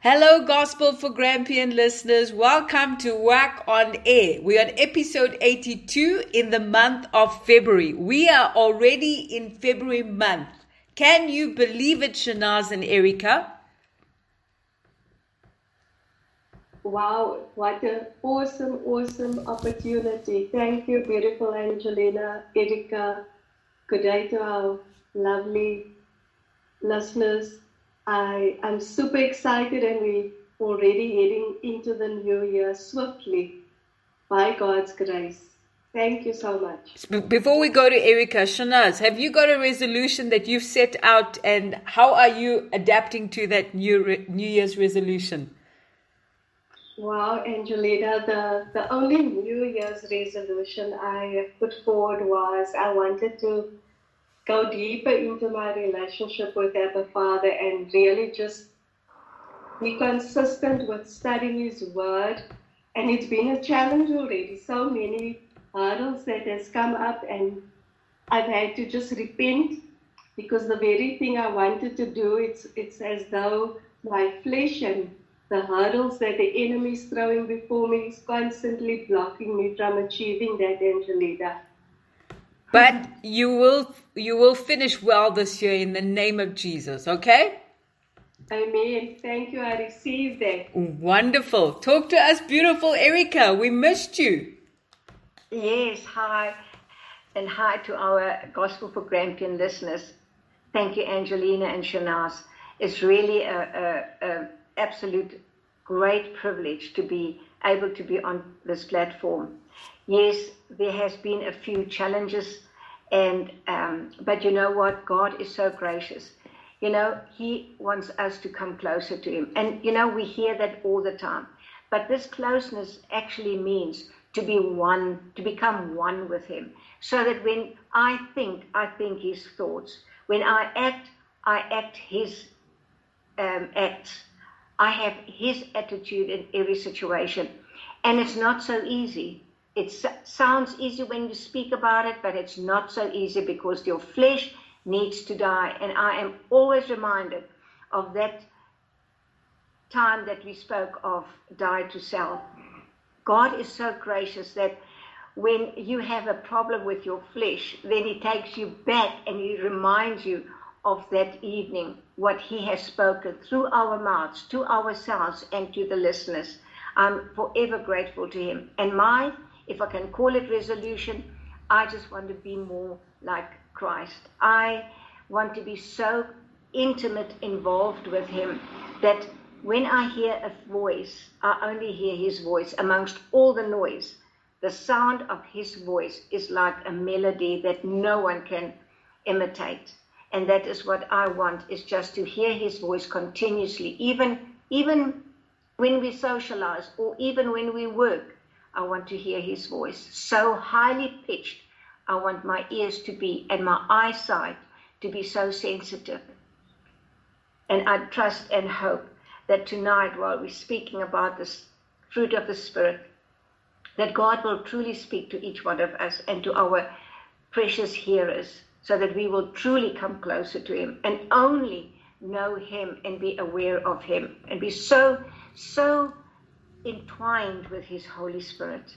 Hello, Gospel for Grampian listeners. Welcome to WOAC on Air. We're on episode 82 in the month of February. We are already in February month. Can you believe it, Shanaz and Erica? Wow, what an awesome, awesome opportunity. Thank you, beautiful Angelina, Erica. Good day to our lovely listeners. I am super excited and we're already heading into the new year swiftly by God's grace. Thank you so much. Before we go to Erica, Shanaz, have you got a resolution that you've set out and how are you adapting to that new re- New Year's resolution? Wow, Angelina, the, the only New Year's resolution I put forward was I wanted to go deeper into my relationship with Abba Father and really just be consistent with studying His Word. And it's been a challenge already. So many hurdles that has come up, and I've had to just repent because the very thing I wanted to do, it's it's as though my flesh and the hurdles that the enemy is throwing before me is constantly blocking me from achieving that, Angelina. But you will you will finish well this year in the name of Jesus, okay? Amen. Thank you. I received that. Wonderful. Talk to us, beautiful Erica. We missed you. Yes, hi. And hi to our Gospel for Grampian listeners. Thank you, Angelina and Shanaz. It's really a, a, a absolute great privilege to be able to be on this platform. Yes, there has been a few challenges, and um, but you know what? God is so gracious. You know, He wants us to come closer to Him, and you know we hear that all the time. But this closeness actually means to be one, to become one with Him, so that when I think, I think His thoughts. When I act, I act His um, acts. I have His attitude in every situation, and it's not so easy it sounds easy when you speak about it, but it's not so easy because your flesh needs to die. And I am always reminded of that time that we spoke of die to self. God is so gracious that when you have a problem with your flesh, then He takes you back and He reminds you of that evening, what He has spoken through our mouths, to ourselves, and to the listeners. I'm forever grateful to Him. And my if I can call it resolution, I just want to be more like Christ. I want to be so intimate, involved with Him that when I hear a voice, I only hear His voice amongst all the noise. The sound of His voice is like a melody that no one can imitate. And that is what I want is just to hear his voice continuously, even even when we socialize or even when we work. I want to hear his voice. So highly pitched, I want my ears to be and my eyesight to be so sensitive. And I trust and hope that tonight, while we're speaking about this fruit of the Spirit, that God will truly speak to each one of us and to our precious hearers so that we will truly come closer to Him and only know Him and be aware of Him and be so, so entwined with his Holy Spirit.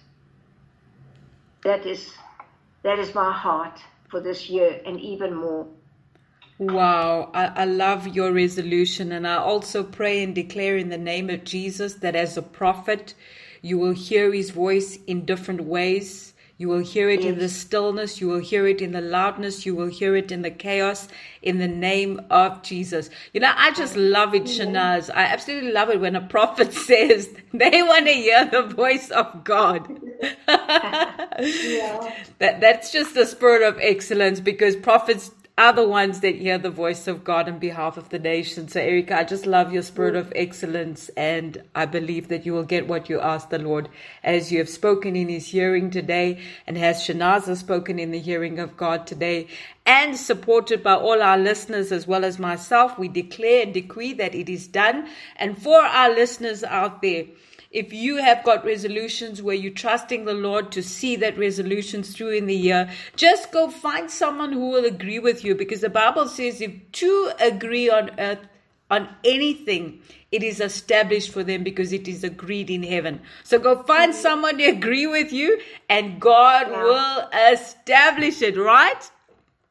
That is that is my heart for this year and even more. Wow, I, I, love your resolution. And I also pray and declare in the name of Jesus that as a prophet, you will hear his voice in different ways you will hear it in the stillness. You will hear it in the loudness. You will hear it in the chaos in the name of Jesus. You know, I just love it, Shanaz. I absolutely love it when a prophet says they want to hear the voice of God. yeah. that, that's just the spirit of excellence because prophets are the ones that hear the voice of God on behalf of the nation. So, Erica, I just love your spirit of excellence, and I believe that you will get what you ask the Lord as you have spoken in His hearing today, and has Shanaza spoken in the hearing of God today, and supported by all our listeners as well as myself. We declare and decree that it is done. And for our listeners out there, if you have got resolutions where you're trusting the Lord to see that resolutions through in the year, just go find someone who will agree with you because the Bible says if two agree on earth on anything, it is established for them because it is agreed in heaven. So go find someone to agree with you, and God Yeah. will establish it, right?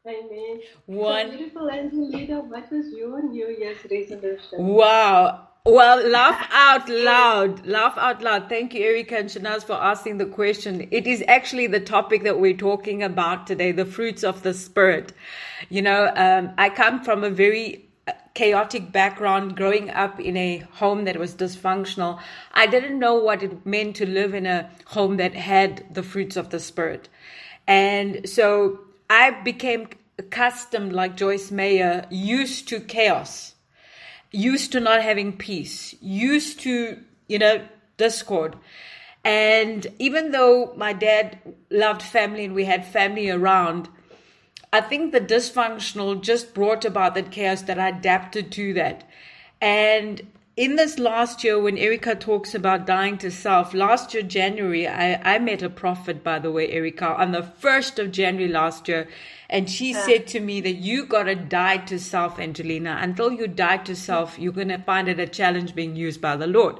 Amen. One- So beautiful Angelina, what was your New Year's resolution? Wow. Well, laugh out loud. Laugh out loud. Thank you, Erika and Shanaz, for asking the question. It is actually the topic that we're talking about today the fruits of the Spirit. You know, um, I come from a very uh, chaotic background growing up in a home that was dysfunctional. I didn't know what it meant to live in a home that had the fruits of the Spirit. And so I became accustomed, like Joyce Meyer, used to chaos used to not having peace, used to, you know, discord. And even though my dad loved family and we had family around, I think the dysfunctional just brought about that chaos that I adapted to that. And in this last year, when Erica talks about dying to self, last year, January, I, I met a prophet, by the way, Erica, on the 1st of January last year. And she said to me that you got to die to self, Angelina. Until you die to self, you're going to find it a challenge being used by the Lord.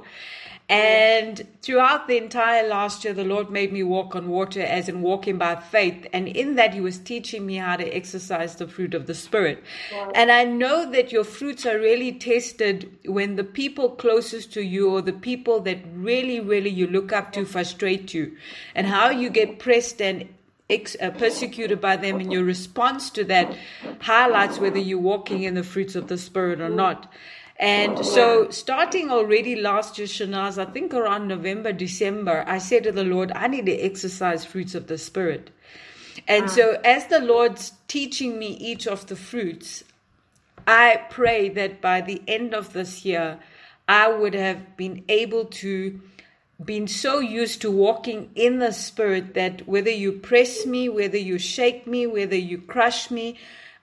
And throughout the entire last year, the Lord made me walk on water, as in walking by faith. And in that, He was teaching me how to exercise the fruit of the Spirit. And I know that your fruits are really tested when the people closest to you or the people that really, really you look up to frustrate you, and how you get pressed and ex- uh, persecuted by them, and your response to that highlights whether you're walking in the fruits of the Spirit or not. And oh, so, starting already last year, Shanaz, I think around November, December, I said to the Lord, I need to exercise fruits of the Spirit. And ah. so, as the Lord's teaching me each of the fruits, I pray that by the end of this year, I would have been able to been so used to walking in the spirit that whether you press me, whether you shake me, whether you crush me,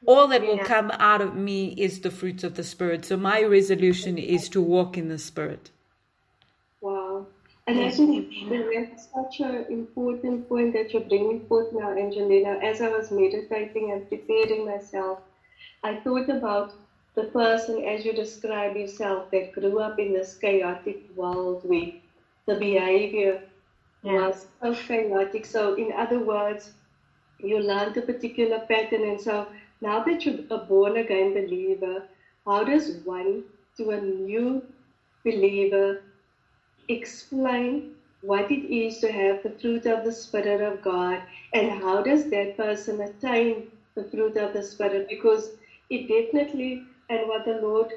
all that will Yeah. come out of me is the fruits of the spirit. So my resolution is to walk in the spirit. Wow. And I think that's such an important point that you're bringing forth now, Angelina. As I was meditating and preparing myself, I thought about the person as you describe yourself that grew up in this chaotic world where the behavior Yeah. was so chaotic. So, in other words, you learned a particular pattern. And so, now that you're a born again believer, how does one to a new believer explain what it is to have the fruit of the Spirit of God and how does that person attain the fruit of the Spirit? Because it definitely, and what the Lord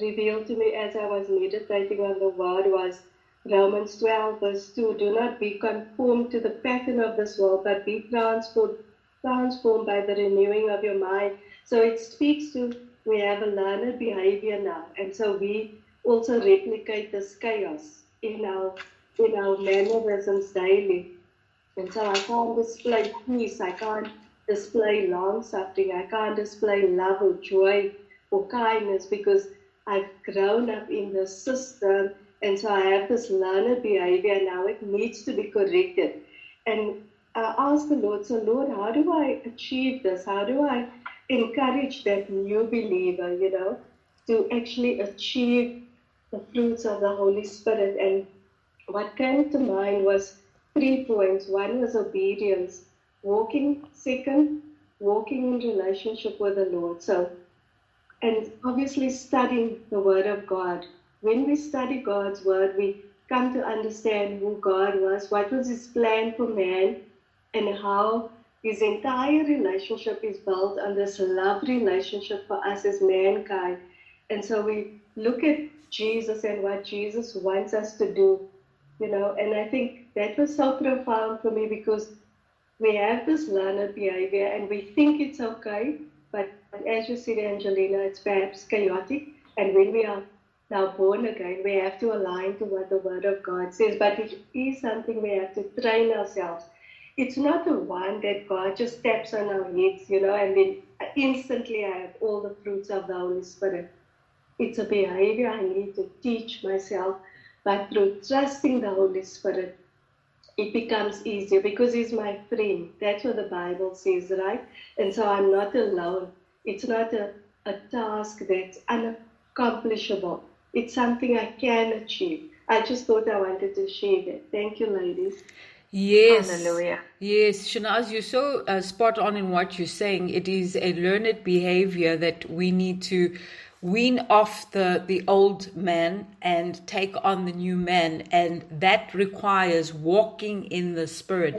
revealed to me as I was meditating on the word was Romans 12, verse 2 Do not be conformed to the pattern of this world, but be transformed, transformed by the renewing of your mind. So it speaks to we have a learned behavior now, and so we also replicate this chaos in our in our mannerisms daily. And so I can't display peace, I can't display long suffering, I can't display love or joy or kindness because I've grown up in the system and so I have this learned behavior now it needs to be corrected. And Uh, I asked the Lord, so Lord, how do I achieve this? How do I encourage that new believer, you know, to actually achieve the fruits of the Holy Spirit? And what came to mind was three points. One was obedience, walking, second, walking in relationship with the Lord. So, and obviously studying the Word of God. When we study God's Word, we come to understand who God was, what was His plan for man, and how His entire relationship is built on this love relationship for us as mankind. And so we look at Jesus and what Jesus wants us to do, you know, and I think that was so profound for me because we have this learned behavior and we think it's okay, but as you said, Angelina, it's perhaps chaotic. And when we are now born again, we have to align to what the Word of God says. But it is something we have to train ourselves. It's not the one that God just taps on our heads, you know, and then instantly I have all the fruits of the Holy Spirit. It's a behavior I need to teach myself, but through trusting the Holy Spirit, it becomes easier because He's my friend. That's what the Bible says, right? And so I'm not alone. It's not a, a task that's unaccomplishable. It's something I can achieve. I just thought I wanted to share that. Thank you, ladies. Yes. Hallelujah. Yes, Shanaz, you're so uh, spot on in what you're saying. It is a learned behavior that we need to wean off the, the old man and take on the new man. And that requires walking in the spirit.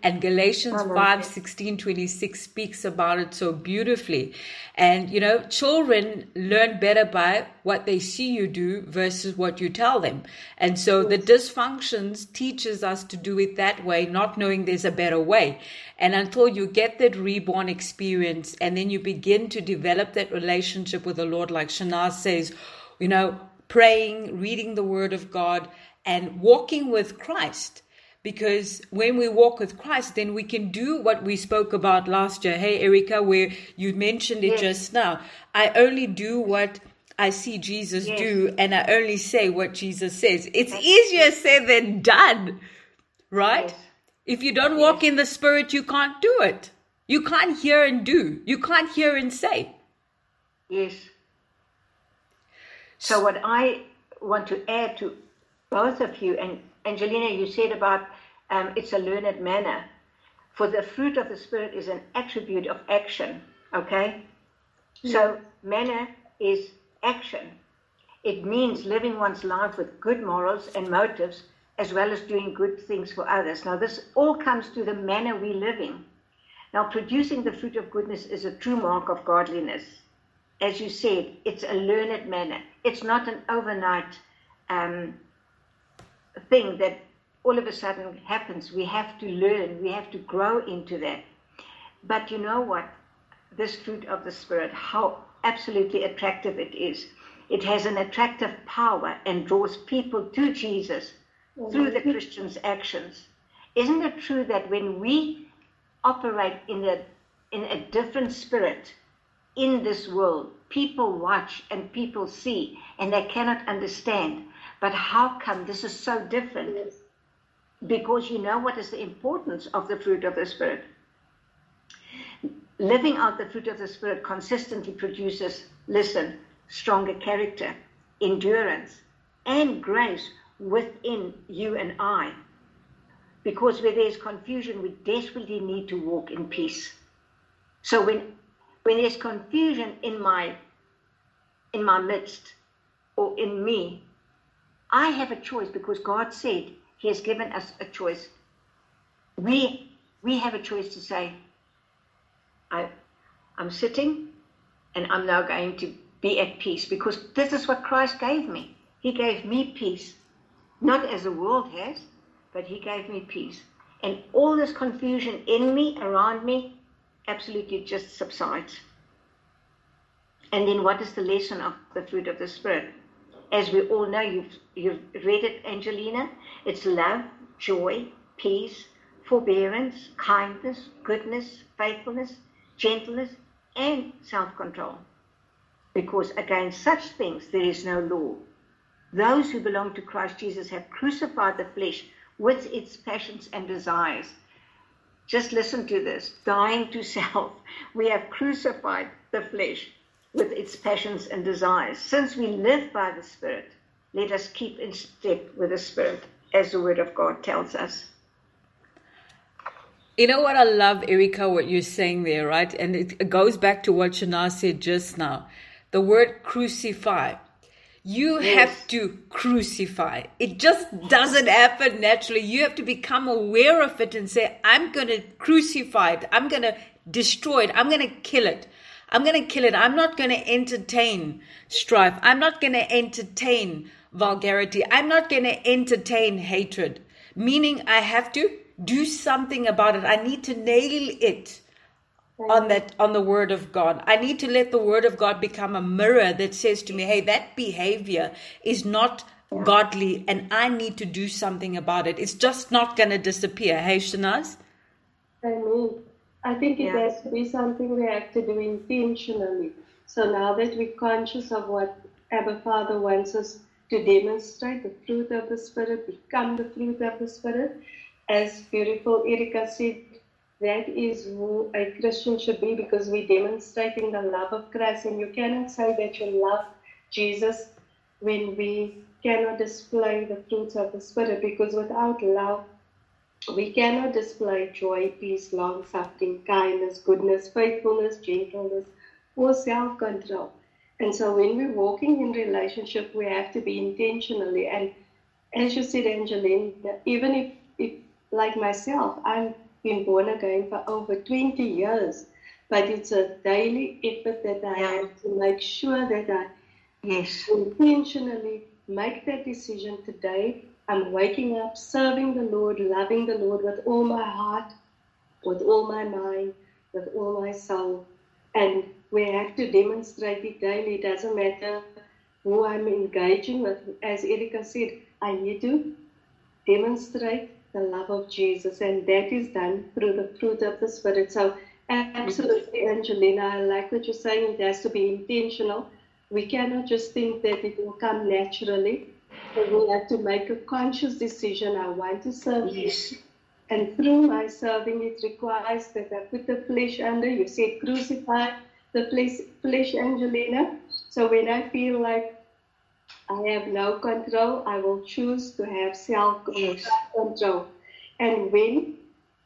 And Galatians 5 16, 26 speaks about it so beautifully. And, you know, children learn better by what they see you do versus what you tell them. And so the dysfunctions teaches us to do it that way, not knowing there's a better way. And until you get that reborn experience and then you begin to develop that relationship with the Lord, like Shanaz says, you know, praying, reading the Word of God, and walking with Christ. Because when we walk with Christ, then we can do what we spoke about last year. Hey, Erica, where you mentioned it Yes. just now. I only do what I see Jesus Yes. do, and I only say what Jesus says. It's easier said than done, right? Yes. If you don't walk in the Spirit, you can't do it. You can't hear and do. You can't hear and say. Yes. So what I want to add to both of you, and Angelina, you said about um, it's a learned manner. For the fruit of the Spirit is an attribute of action, okay? So manner is action. It means living one's life with good morals and motives, as well as doing good things for others. Now, this all comes to the manner we live in. Now, producing the fruit of goodness is a true mark of godliness. As you said, it's a learned manner. It's not an overnight um, thing that all of a sudden happens. We have to learn, we have to grow into that. But you know what? This fruit of the Spirit, how absolutely attractive it is. It has an attractive power and draws people to Jesus through the Christian's actions. Isn't it true that when we operate in a, in a different spirit in this world, people watch and people see and they cannot understand? But how come this is so different? Yes. Because you know what is the importance of the fruit of the Spirit. Living out the fruit of the Spirit consistently produces, listen, stronger character, endurance, and grace within you and I. Because where there's confusion, we desperately need to walk in peace. So when when there's confusion in my in my midst or in me, I have a choice because God said He has given us a choice. We we have a choice to say, I I'm sitting and I'm now going to be at peace because this is what Christ gave me. He gave me peace. Not as the world has, but He gave me peace. And all this confusion in me, around me, absolutely just subsides. And then what is the lesson of the fruit of the Spirit? As we all know, you've, you've read it, Angelina. It's love, joy, peace, forbearance, kindness, goodness, faithfulness, gentleness, and self control. Because against such things there is no law. Those who belong to Christ Jesus have crucified the flesh with its passions and desires. Just listen to this dying to self. We have crucified the flesh with its passions and desires. Since we live by the Spirit, let us keep in step with the Spirit, as the Word of God tells us. You know what I love, Erica, what you're saying there, right? And it goes back to what Shana said just now. The word crucify. You Yes. have to crucify. It just doesn't happen naturally. You have to become aware of it and say, I'm going to crucify it. I'm going to destroy it. I'm going to kill it. I'm going to kill it. I'm not going to entertain strife. I'm not going to entertain vulgarity. I'm not going to entertain hatred. Meaning, I have to do something about it. I need to nail it on that on the word of god. I need to let the word of god become a mirror that says to me hey that behavior is not godly and i need to do something about it. It's just not going to disappear. Hey shanaz? I mean, I think it Yeah. has to be something we have to do intentionally. So now that we're conscious of what Abba Father wants us to demonstrate, the fruit of the Spirit, become the fruit of the Spirit, as beautiful Erika said, that is who a Christian should be because we're demonstrating the love of Christ. And you cannot say that you love Jesus when we cannot display the fruits of the Spirit because without love, we cannot display joy, peace, long suffering, kindness, goodness, faithfulness, gentleness, or self control. And so when we're walking in relationship, we have to be intentionally. And as you said, Angeline, even if, if like myself, I've been born again for over 20 years, but it's a daily effort that I have to make sure that I Yes. intentionally make that decision today. I'm waking up, serving the Lord, loving the Lord with all my heart, with all my mind, with all my soul. And we have to demonstrate it daily. It doesn't matter who I'm engaging with. As Erica said, I need to demonstrate the love of Jesus, and that is done through the fruit of the Spirit. So, absolutely, Angelina, I like what you're saying. It has to be intentional. We cannot just think that it will come naturally. But we have to make a conscious decision. I want to serve you. Yes. And through my serving, it requires that I put the flesh under. You said crucify the flesh, flesh, Angelina. So when I feel like I have no control, I will choose to have self control. And when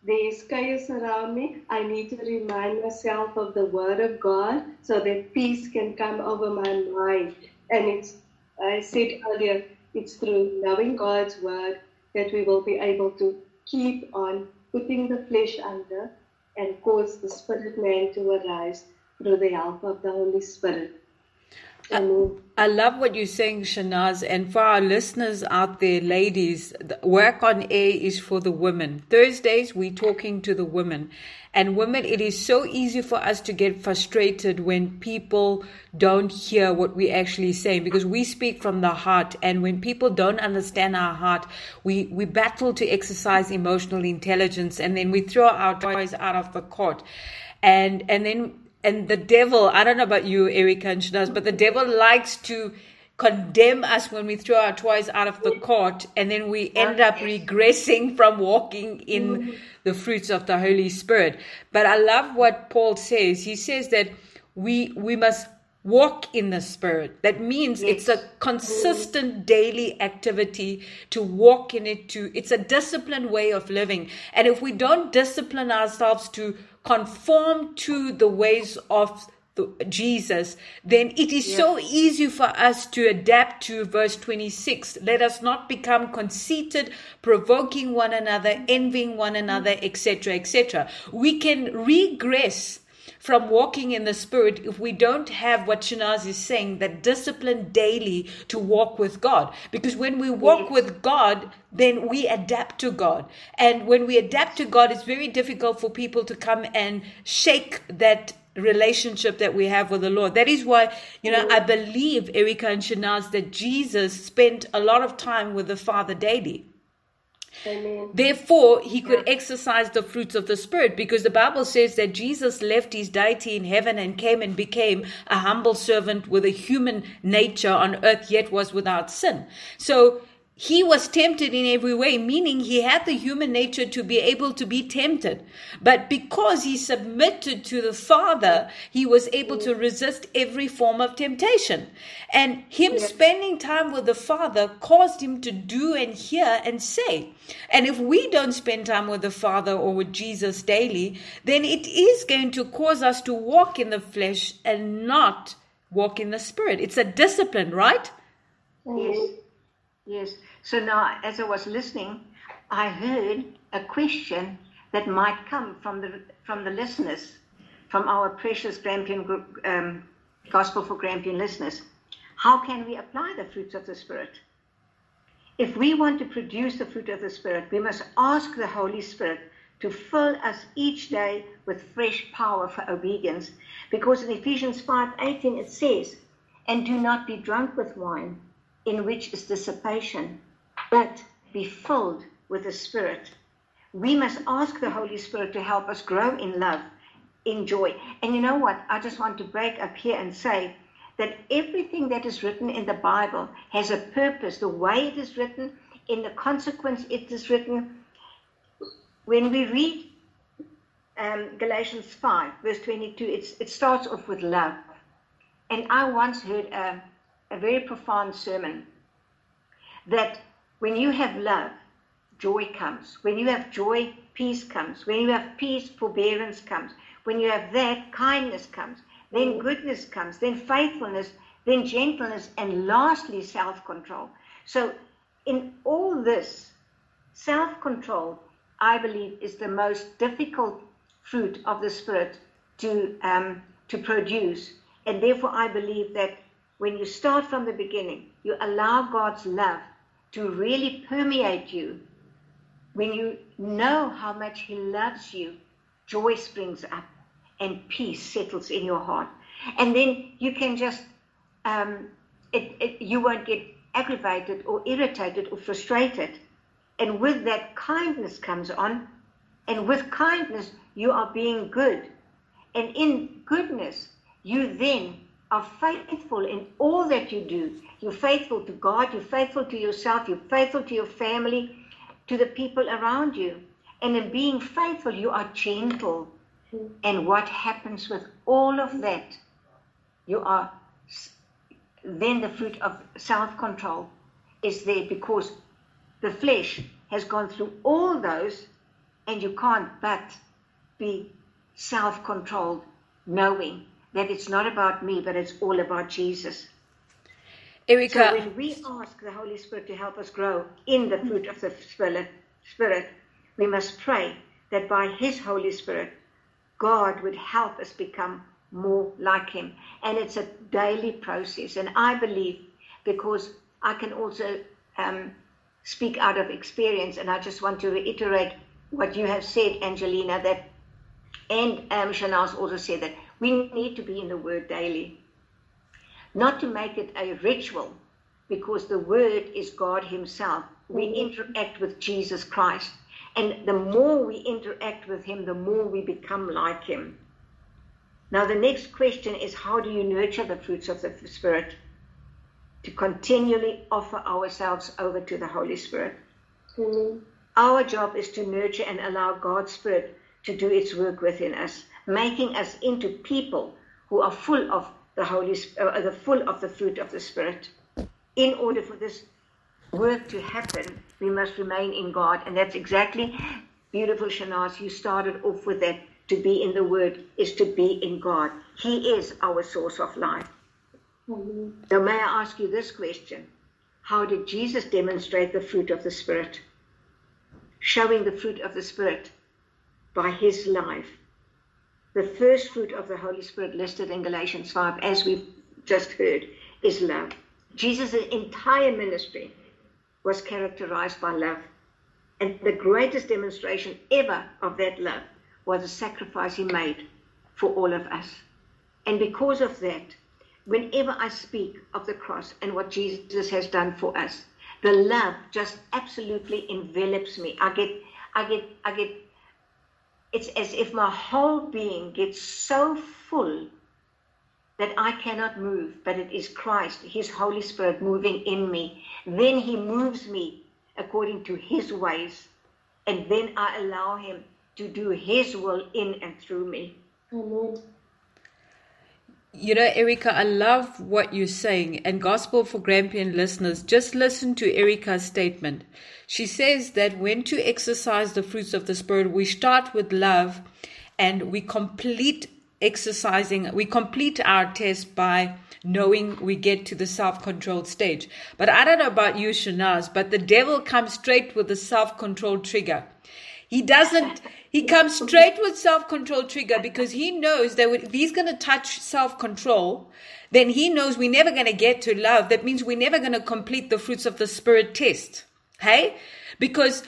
there is chaos around me, I need to remind myself of the Word of God so that peace can come over my mind. And it's, I said earlier, it's through knowing God's Word that we will be able to keep on putting the flesh under and cause the spirit man to arise through the help of the Holy Spirit. I love what you're saying, Shanaz. And for our listeners out there, ladies, the WOAC on air is for the women. Thursdays, we're talking to the women. And women, it is so easy for us to get frustrated when people don't hear what we're actually saying because we speak from the heart. And when people don't understand our heart, we, we battle to exercise emotional intelligence and then we throw our toys out of the court. And, and then and the devil, I don't know about you, Erica and Shanaz, but the devil likes to condemn us when we throw our toys out of the court and then we end up regressing from walking in the fruits of the Holy Spirit. But I love what Paul says. He says that we we must walk in the spirit that means it's a consistent daily activity to walk in it to it's a disciplined way of living and if we don't discipline ourselves to conform to the ways of the, Jesus, then it is so easy for us to adapt to verse 26. Let us not become conceited, provoking one another, envying one another, etc., etc. We can regress from walking in the spirit if we don't have what Shanaz is saying, that discipline daily to walk with God. Because when we walk with God, then we adapt to God. And when we adapt to God, it's very difficult for people to come and shake that relationship that we have with the Lord. That is why, you know, I believe, Erica and Shanaz, that Jesus spent a lot of time with the Father daily. Amen. Therefore, he could exercise the fruits of the Spirit because the Bible says that Jesus left his deity in heaven and came and became a humble servant with a human nature on earth, yet was without sin. So, he was tempted in every way, meaning he had the human nature to be able to be tempted. But because he submitted to the Father, he was able to resist every form of temptation. And him spending time with the Father caused him to do and hear and say. And if we don't spend time with the Father or with Jesus daily, then it is going to cause us to walk in the flesh and not walk in the Spirit. It's a discipline, right? Yes. Yes. So now, as I was listening, I heard a question that might come from the from the listeners, from our precious Grampian um, Gospel for Grampian listeners. How can we apply the fruits of the Spirit? If we want to produce the fruit of the Spirit, we must ask the Holy Spirit to fill us each day with fresh power for obedience. Because in Ephesians 5:18 it says, "And do not be drunk with wine, in which is dissipation, but be filled with the Spirit." We must ask the Holy Spirit to help us grow in love, in joy. And you know what? I just want to break up here and say that everything that is written in the Bible has a purpose. The way it is written, in the consequence it is written. When we read um, Galatians 5, verse 22, it's, it starts off with love. And I once heard a, a very profound sermon that when you have love, joy comes. When you have joy, peace comes. When you have peace, forbearance comes. When you have that, kindness comes. Then goodness comes. Then faithfulness. Then gentleness. And lastly, self control. So, in all this, self control, I believe, is the most difficult fruit of the Spirit to, um, to produce. And therefore, I believe that when you start from the beginning, you allow God's love to really permeate you. When you know how much He loves you, joy springs up and peace settles in your heart. And then you can just, um, it, it, you won't get aggravated or irritated or frustrated. And with that, kindness comes on. And with kindness, you are being good. And in goodness, you then are faithful in all that you do. You're faithful to God, you're faithful to yourself, you're faithful to your family, to the people around you. And in being faithful, you are gentle. And what happens with all of that? You are then the fruit of self control is there because the flesh has gone through all those, and you can't but be self controlled, knowing that it's not about me, but it's all about Jesus. Erica. So when we ask the Holy Spirit to help us grow in the fruit of the Spirit, Spirit, we must pray that by His Holy Spirit, God would help us become more like Him. And it's a daily process. And I believe because I can also um, speak out of experience, and I just want to reiterate what you have said, Angelina, that and um, Shanaz also said that we need to be in the Word daily, not to make it a ritual, because the Word is God Himself. We interact with Jesus Christ, and the more we interact with Him, the more we become like Him. Now, the next question is how do you nurture the fruits of the Spirit? To continually offer ourselves over to the Holy Spirit. Mm-hmm. Our job is to nurture and allow God's Spirit to do its work within us, making us into people who are full of the Holy uh, the full of the fruit of the Spirit. In order for this work to happen, we must remain in God, and that's exactly beautiful, Shanaz. You started off with that. To be in the Word is to be in God. He is our source of life. Mm-hmm. May I ask you this question? How did Jesus demonstrate the fruit of the Spirit? Showing the fruit of the Spirit by his life. The first fruit of the Holy Spirit listed in Galatians 5, as we've just heard, is love. Jesus' entire ministry was characterized by love. And the greatest demonstration ever of that love was the sacrifice he made for all of us. And because of that, whenever I speak of the cross and what Jesus has done for us, the love just absolutely envelops me. I get, I get, I get it's as if my whole being gets so full that I cannot move, but it is Christ, His Holy Spirit moving in me. Then He moves me according to His ways, and then I allow Him to do His will in and through me. Amen. You know, Erica, I love what you're saying. And Gospel for Grampian listeners, just listen to Erica's statement. She says that when to exercise the fruits of the Spirit, we start with love and we complete exercising, we complete our test by knowing we get to the self controlled stage. But I don't know about you, Shanaz, but the devil comes straight with the self control trigger. He doesn't, he comes straight with self control trigger because he knows that if he's going to touch self control, then he knows we're never going to get to love. That means we're never going to complete the fruits of the spirit test. Hey? Because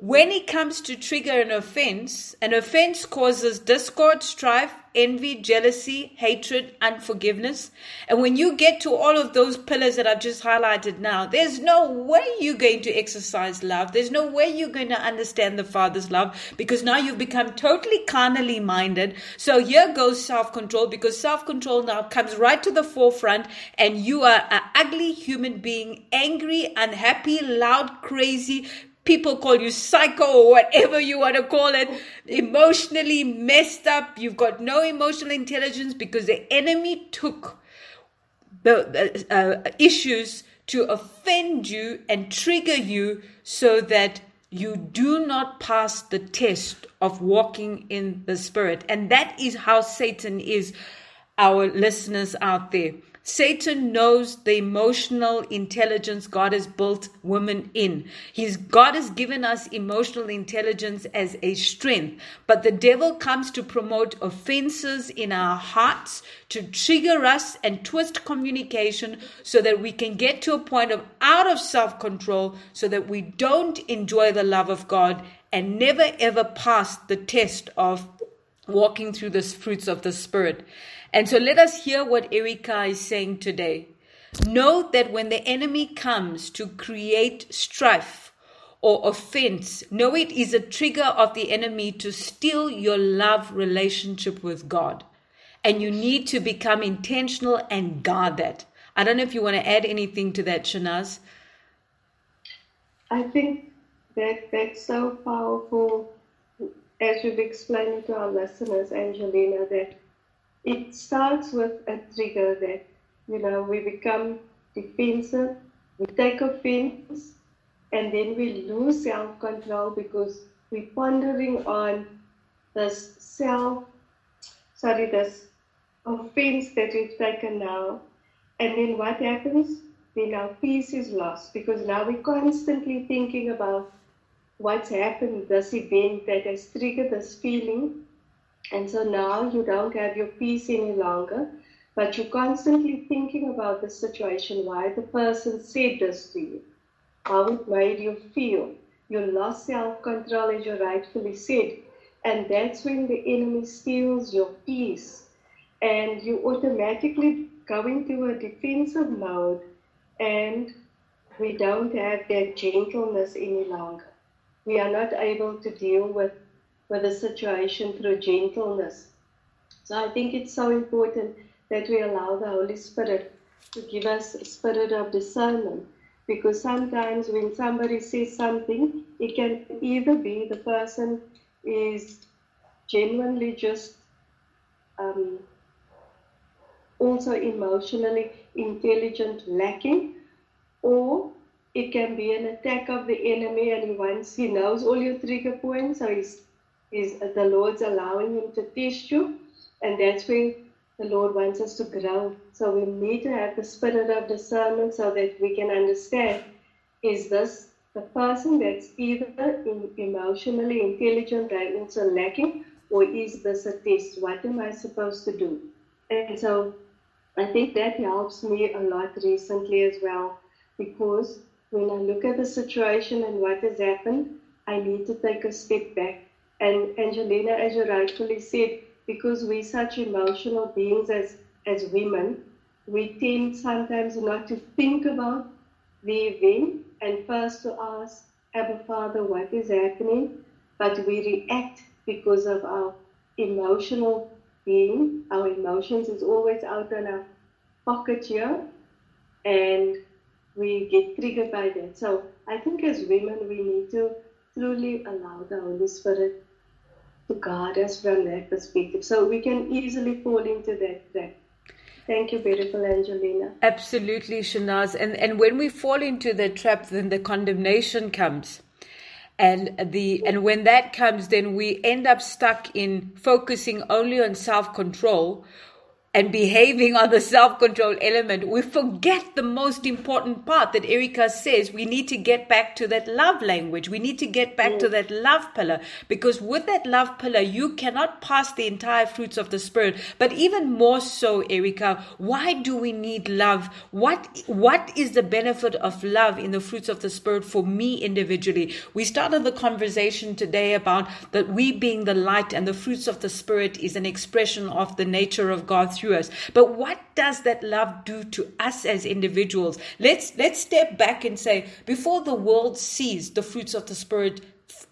when it comes to trigger an offense, an offense causes discord, strife, envy, jealousy, hatred, unforgiveness. And when you get to all of those pillars that I've just highlighted now, there's no way you're going to exercise love. There's no way you're going to understand the Father's love because now you've become totally carnally minded. So here goes self control because self control now comes right to the forefront and you are an ugly human being, angry, unhappy, loud, crazy, people call you psycho or whatever you want to call it, emotionally messed up. You've got no emotional intelligence because the enemy took the uh, issues to offend you and trigger you so that you do not pass the test of walking in the Spirit. And that is how Satan is, our listeners out there. Satan knows the emotional intelligence God has built women in. He's, God has given us emotional intelligence as a strength, but the devil comes to promote offenses in our hearts, to trigger us and twist communication so that we can get to a point of out of self control so that we don't enjoy the love of God and never ever pass the test of walking through the fruits of the Spirit. And so let us hear what Erica is saying today. Note that when the enemy comes to create strife or offense, know it is a trigger of the enemy to steal your love relationship with God. And you need to become intentional and guard that. I don't know if you want to add anything to that, Shanaz. I think that that's so powerful, as you've explained to our listeners, Angelina, that it starts with a trigger that, you know, we become defensive, we take offense, and then we lose self control because we're pondering on this self, sorry, this offense that we've taken now. And then what happens? Then our peace is lost because now we're constantly thinking about what's happened, this event that has triggered this feeling and so now you don't have your peace any longer, but you're constantly thinking about the situation, why the person said this to you, how it made you feel. You lost self control, as you rightfully said. And that's when the enemy steals your peace. And you automatically go into a defensive mode, and we don't have that gentleness any longer. We are not able to deal with with the situation through gentleness. So I think it's so important that we allow the Holy Spirit to give us a spirit of discernment. Because sometimes when somebody says something, it can either be the person is genuinely just um, also emotionally intelligent lacking, or it can be an attack of the enemy and he wants he knows all your trigger points, so he's is the Lord's allowing him to test you, and that's where the Lord wants us to grow. So we need to have the spirit of discernment so that we can understand is this the person that's either in emotionally intelligent and also lacking, or is this a test? What am I supposed to do? And so I think that helps me a lot recently as well because when I look at the situation and what has happened, I need to take a step back and Angelina, as you rightfully said, because we're such emotional beings as, as women, we tend sometimes not to think about the event and first to ask, Abba Father, what is happening? But we react because of our emotional being. Our emotions is always out in our pocket here, and we get triggered by that. So I think as women, we need to truly allow the Holy Spirit to guard us from that perspective. So we can easily fall into that trap. Thank you, beautiful Angelina. Absolutely, Shanaz. And and when we fall into the trap, then the condemnation comes. And the and when that comes, then we end up stuck in focusing only on self-control and behaving on the self control element, we forget the most important part that Erica says we need to get back to that love language. We need to get back to that love pillar because with that love pillar, you cannot pass the entire fruits of the Spirit. But even more so, Erica, why do we need love? What, what is the benefit of love in the fruits of the Spirit for me individually? We started the conversation today about that we being the light and the fruits of the Spirit is an expression of the nature of God through us. But what does that love do to us as individuals? Let's let's step back and say, before the world sees the fruits of the Spirit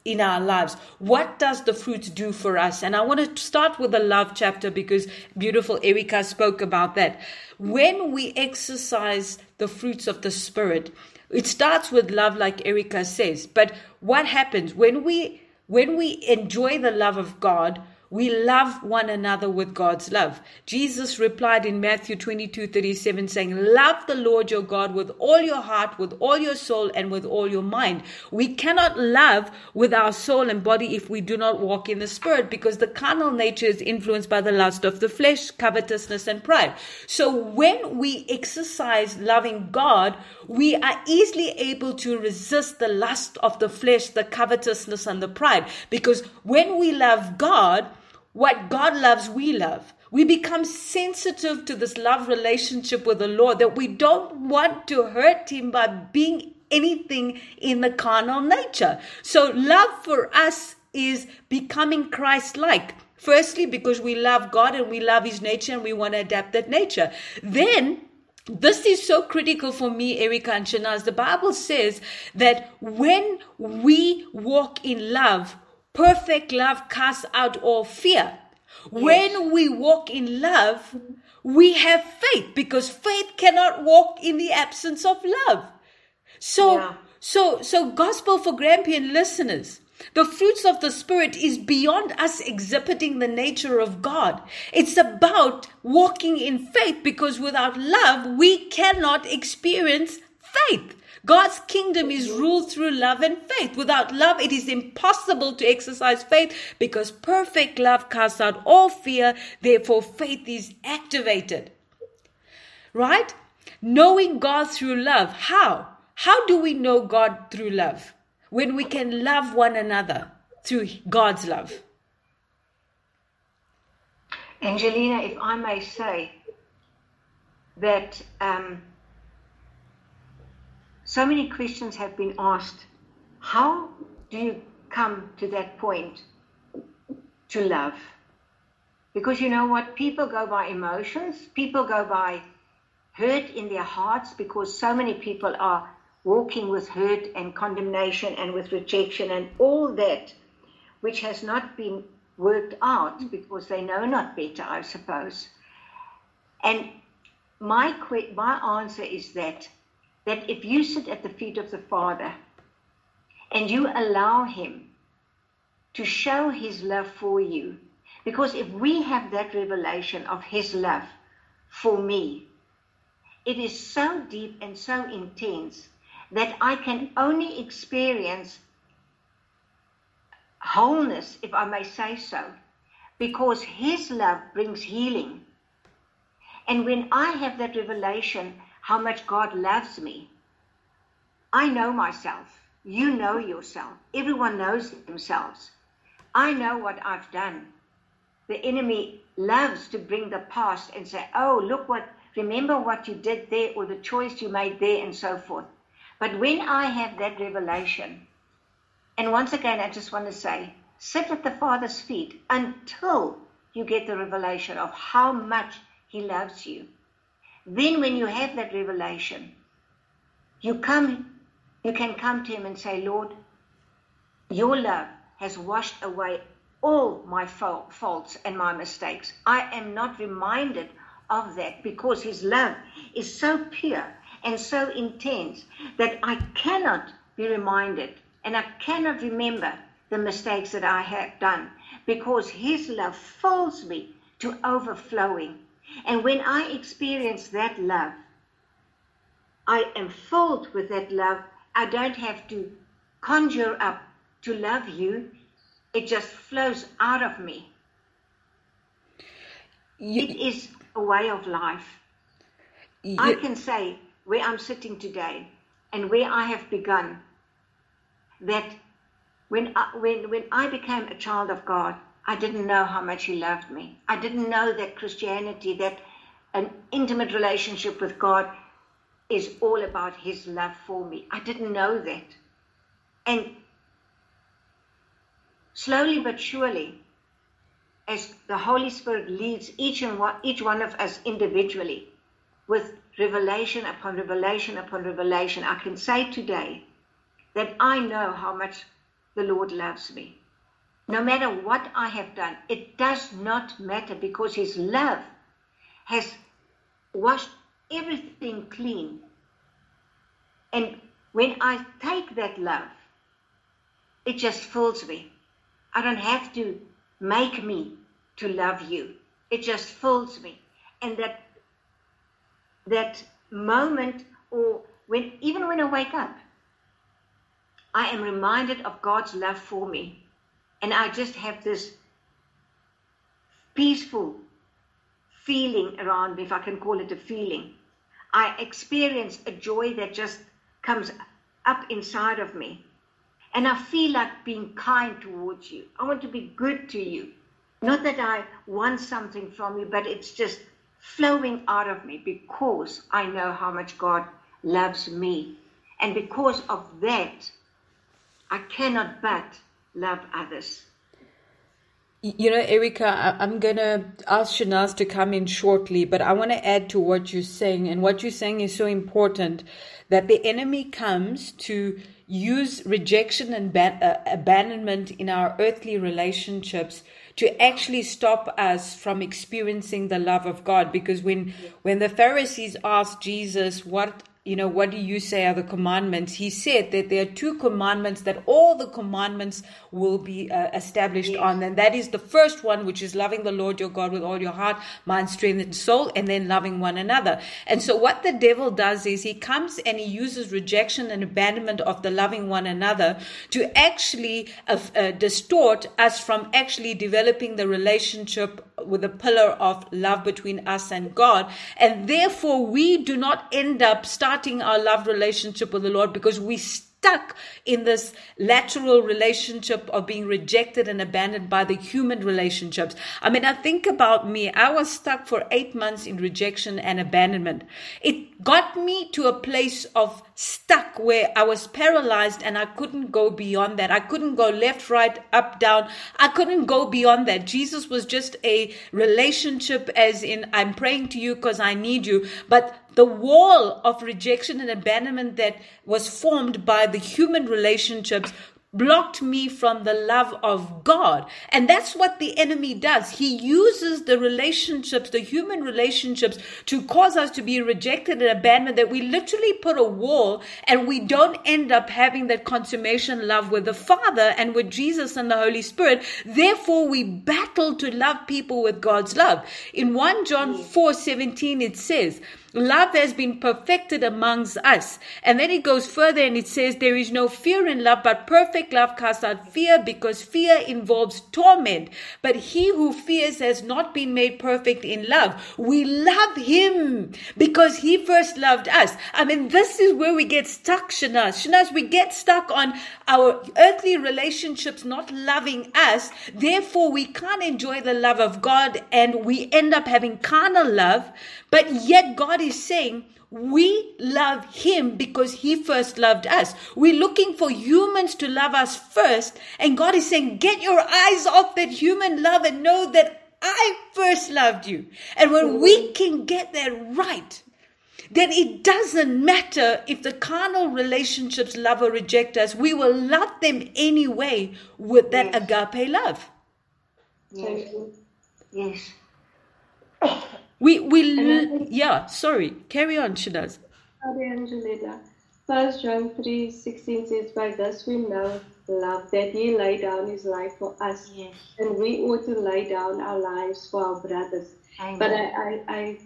in our lives. What does the fruit do for us? And I want to start with the love chapter because beautiful Erica spoke about that. When we exercise the fruits of the Spirit, it starts with love, like Erica says. But what happens when we when we enjoy the love of God? We love one another with God's love. Jesus replied in Matthew 22 37, saying, Love the Lord your God with all your heart, with all your soul, and with all your mind. We cannot love with our soul and body if we do not walk in the Spirit, because the carnal nature is influenced by the lust of the flesh, covetousness, and pride. So when we exercise loving God, we are easily able to resist the lust of the flesh, the covetousness, and the pride. Because when we love God, what God loves, we love. We become sensitive to this love relationship with the Lord that we don't want to hurt Him by being anything in the carnal nature. So, love for us is becoming Christ like. Firstly, because we love God and we love His nature and we want to adapt that nature. Then, this is so critical for me, Erica and Shanaz. The Bible says that when we walk in love, Perfect love casts out all fear. When we walk in love, we have faith because faith cannot walk in the absence of love. So, yeah. so, so gospel for Grampian listeners. The fruits of the Spirit is beyond us exhibiting the nature of God. It's about walking in faith because without love, we cannot experience faith. God's kingdom is ruled through love and faith. Without love, it is impossible to exercise faith because perfect love casts out all fear. Therefore, faith is activated. Right? Knowing God through love. How? How do we know God through love? When we can love one another through God's love. Angelina, if I may say that um, so many questions have been asked how do you come to that point to love? Because you know what? People go by emotions, people go by hurt in their hearts because so many people are walking with hurt and condemnation and with rejection and all that which has not been worked out because they know not better, I suppose. And my, my answer is that that if you sit at the feet of the Father and you allow Him to show His love for you, because if we have that revelation of His love for me, it is so deep and so intense that I can only experience wholeness, if I may say so, because His love brings healing. And when I have that revelation, how much God loves me. I know myself. You know yourself. Everyone knows themselves. I know what I've done. The enemy loves to bring the past and say, oh, look what, remember what you did there or the choice you made there and so forth. But when I have that revelation, and once again, I just want to say, sit at the Father's feet until you get the revelation of how much He loves you. Then, when you have that revelation, you come, you can come to Him and say, Lord, your love has washed away all my faults and my mistakes. I am not reminded of that because His love is so pure and so intense that I cannot be reminded and I cannot remember the mistakes that I have done because His love fills me to overflowing. And when I experience that love, I am filled with that love. I don't have to conjure up to love you, it just flows out of me. You, it is a way of life. You, I can say where I'm sitting today and where I have begun that when I, when, when I became a child of God, I didn't know how much He loved me. I didn't know that Christianity, that an intimate relationship with God, is all about His love for me. I didn't know that. And slowly but surely, as the Holy Spirit leads each and one, each one of us individually with revelation upon revelation upon revelation, I can say today that I know how much the Lord loves me. No matter what I have done, it does not matter because His love has washed everything clean. And when I take that love, it just fills me. I don't have to make me to love you. It just fills me. And that that moment or when even when I wake up, I am reminded of God's love for me. And I just have this peaceful feeling around me, if I can call it a feeling. I experience a joy that just comes up inside of me. And I feel like being kind towards you. I want to be good to you. Not that I want something from you, but it's just flowing out of me because I know how much God loves me. And because of that, I cannot but love others. You know, Erica, I'm going to ask Shanaz to come in shortly, but I want to add to what you're saying. And what you're saying is so important that the enemy comes to use rejection and uh, abandonment in our earthly relationships to actually stop us from experiencing the love of God. Because when, when the Pharisees asked Jesus, what you know, what do you say are the commandments? He said that there are two commandments that all the commandments will be uh, established yes. on. And that is the first one, which is loving the Lord your God with all your heart, mind, strength, and soul, and then loving one another. And so what the devil does is he comes and he uses rejection and abandonment of the loving one another to actually uh, uh, distort us from actually developing the relationship with a pillar of love between us and God. And therefore we do not end up starting our love relationship with the Lord because we stuck in this lateral relationship of being rejected and abandoned by the human relationships. I mean, I think about me. I was stuck for eight months in rejection and abandonment. It got me to a place of stuck where I was paralyzed and I couldn't go beyond that. I couldn't go left, right, up, down. I couldn't go beyond that. Jesus was just a relationship, as in, I'm praying to you because I need you. But the wall of rejection and abandonment that was formed by the human relationships blocked me from the love of God. And that's what the enemy does. He uses the relationships, the human relationships, to cause us to be rejected and abandoned, that we literally put a wall and we don't end up having that consummation love with the Father and with Jesus and the Holy Spirit. Therefore, we battle to love people with God's love. In 1 John 4 17, it says, Love has been perfected amongst us. And then it goes further and it says, There is no fear in love, but perfect love casts out fear because fear involves torment. But he who fears has not been made perfect in love. We love him because he first loved us. I mean, this is where we get stuck, Shanaz. Shanaz, we get stuck on our earthly relationships not loving us. Therefore, we can't enjoy the love of God and we end up having carnal love. But yet, God is saying, we love him because he first loved us. We're looking for humans to love us first. And God is saying, get your eyes off that human love and know that I first loved you. And when we can get that right, then it doesn't matter if the carnal relationships love or reject us. We will love them anyway with that agape love. Yes. Yes. We we yeah. Sorry, carry on, Shanaz. Sorry, Angelina. First John three sixteen says, "By this we know love that He laid down His life for us, yes. and we ought to lay down our lives for our brothers." Amen. But I I, I,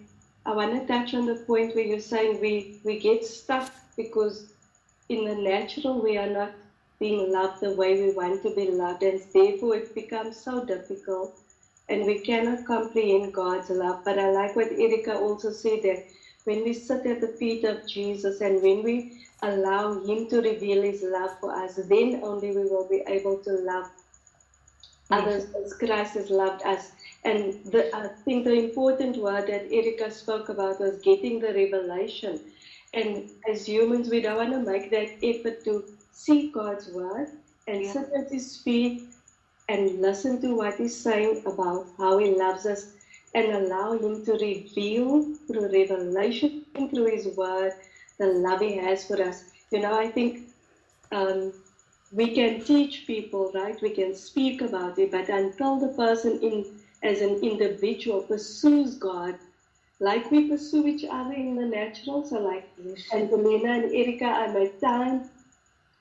I want to touch on the point where you're saying we we get stuck because in the natural we are not being loved the way we want to be loved, and therefore it becomes so difficult and we cannot comprehend God's love. But I like what Erica also said that when we sit at the feet of Jesus and when we allow Him to reveal His love for us, then only we will be able to love others as Christ has loved us. And the, I think the important word that Erica spoke about was getting the revelation. And as humans, we don't want to make that effort to seek God's word and yeah. sit at His feet and listen to what he's saying about how he loves us and allow him to reveal through revelation through his word the love he has for us. You know, I think um, we can teach people, right? We can speak about it, but until the person in as an individual pursues God, like we pursue each other in the natural, so like Angelina and Erica, I make time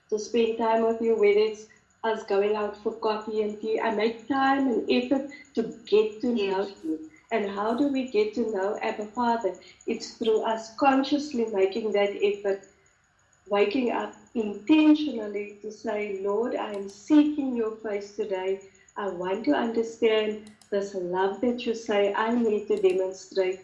to spend time with you, whether it's us going out for coffee and tea. I make time and effort to get to Yes. know you. And how do we get to know Abba Father? It's through us consciously making that effort, waking up intentionally to say, Lord, I am seeking your face today. I want to understand this love that you say I need to demonstrate.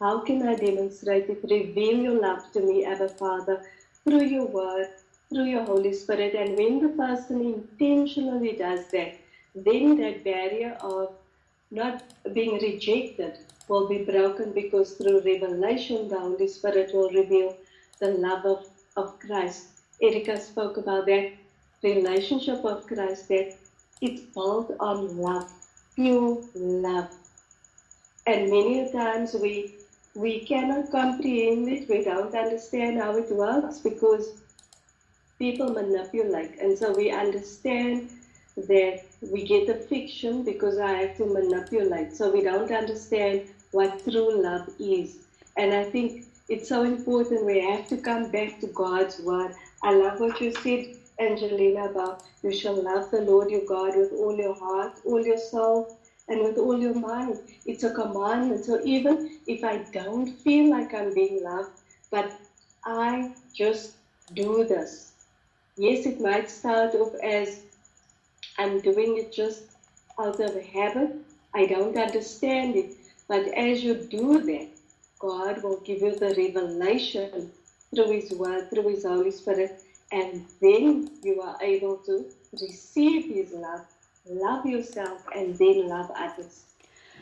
How can I demonstrate it? Reveal your love to me, Abba Father, through your word, through your Holy Spirit. And when the person intentionally does that, then that barrier of not being rejected will be broken because through revelation, the Holy Spirit will reveal the love of, of Christ. Erica spoke about that relationship of Christ, that it's built on love, pure love. And many times we we cannot comprehend it, we don't understand how it works because people manipulate. And so we understand that we get a fiction because I have to manipulate. So we don't understand what true love is. And I think it's so important we have to come back to God's word. I love what you said, Angelina, about you shall love the Lord your God with all your heart, all your soul, and with all your mind. It's a commandment. So even if I don't feel like I'm being loved, but I just do this. Yes, it might start off as I'm doing it just out of a habit. I don't understand it. But as you do that, God will give you the revelation through His Word, through His Holy Spirit, and then you are able to receive His love, love yourself, and then love others.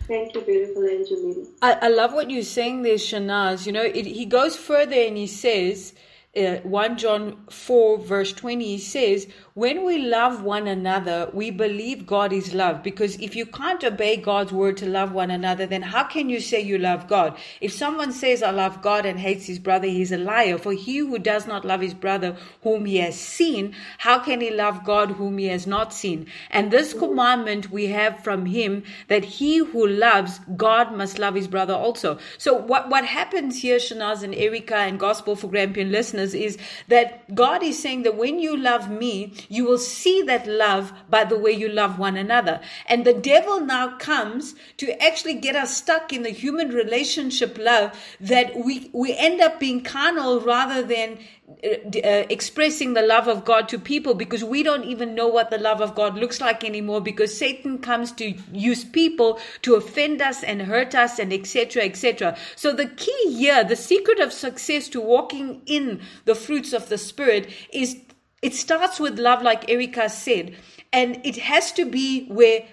Thank you, beautiful Angelina. I, I love what you're saying there, Shanaz. You know, it, he goes further and he says, uh, 1 John 4, verse 20, says, When we love one another, we believe God is love. Because if you can't obey God's word to love one another, then how can you say you love God? If someone says, I love God and hates his brother, he's a liar. For he who does not love his brother whom he has seen, how can he love God whom he has not seen? And this commandment we have from him that he who loves God must love his brother also. So what, what happens here, Shanaz and Erica and Gospel for Grampian listeners, is that God is saying that when you love me, you will see that love by the way you love one another. And the devil now comes to actually get us stuck in the human relationship love that we, we end up being carnal rather than uh, uh, expressing the love of God to people because we don't even know what the love of God looks like anymore because Satan comes to use people to offend us and hurt us and etc etc. So the key here, the secret of success to walking in the fruits of the spirit is it starts with love like Erica said and it has to be where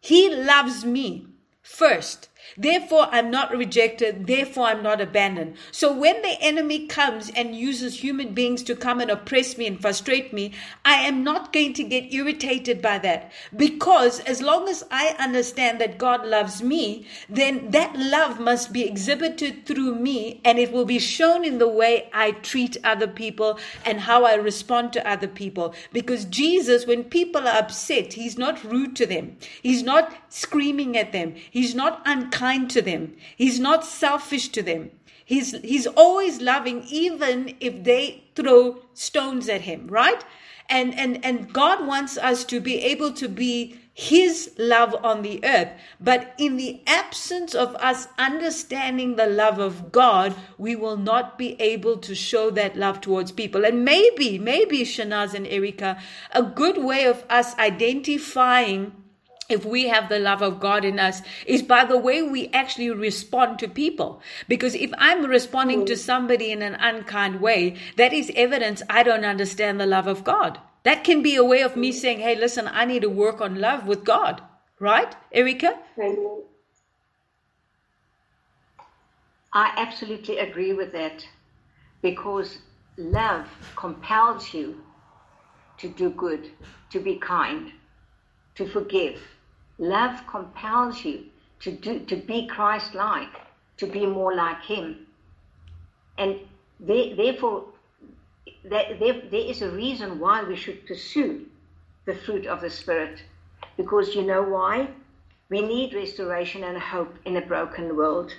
he loves me first. Therefore, I'm not rejected. Therefore, I'm not abandoned. So when the enemy comes and uses human beings to come and oppress me and frustrate me, I am not going to get irritated by that. Because as long as I understand that God loves me, then that love must be exhibited through me and it will be shown in the way I treat other people and how I respond to other people. Because Jesus, when people are upset, he's not rude to them. He's not screaming at them. He's not unkind to them. He's not selfish to them. He's, he's always loving, even if they throw stones at him, right? And, and, and God wants us to be able to be his love on the earth. But in the absence of us understanding the love of God, we will not be able to show that love towards people. And maybe, maybe Shanaz and Erica, a good way of us identifying if we have the love of God in us is by the way we actually respond to people. Because if I'm responding to somebody in an unkind way, that is evidence I don't understand the love of God. That can be a way of me mm. saying, hey, listen, I need to work on love with God. Right, Erica? I absolutely agree with that because love compels you to do good, to be kind, to forgive. Love compels you to do to be Christ-like, to be more like Him. And there, therefore, there, there, there is a reason why we should pursue the fruit of the Spirit. Because you know why? We need restoration and hope in a broken world.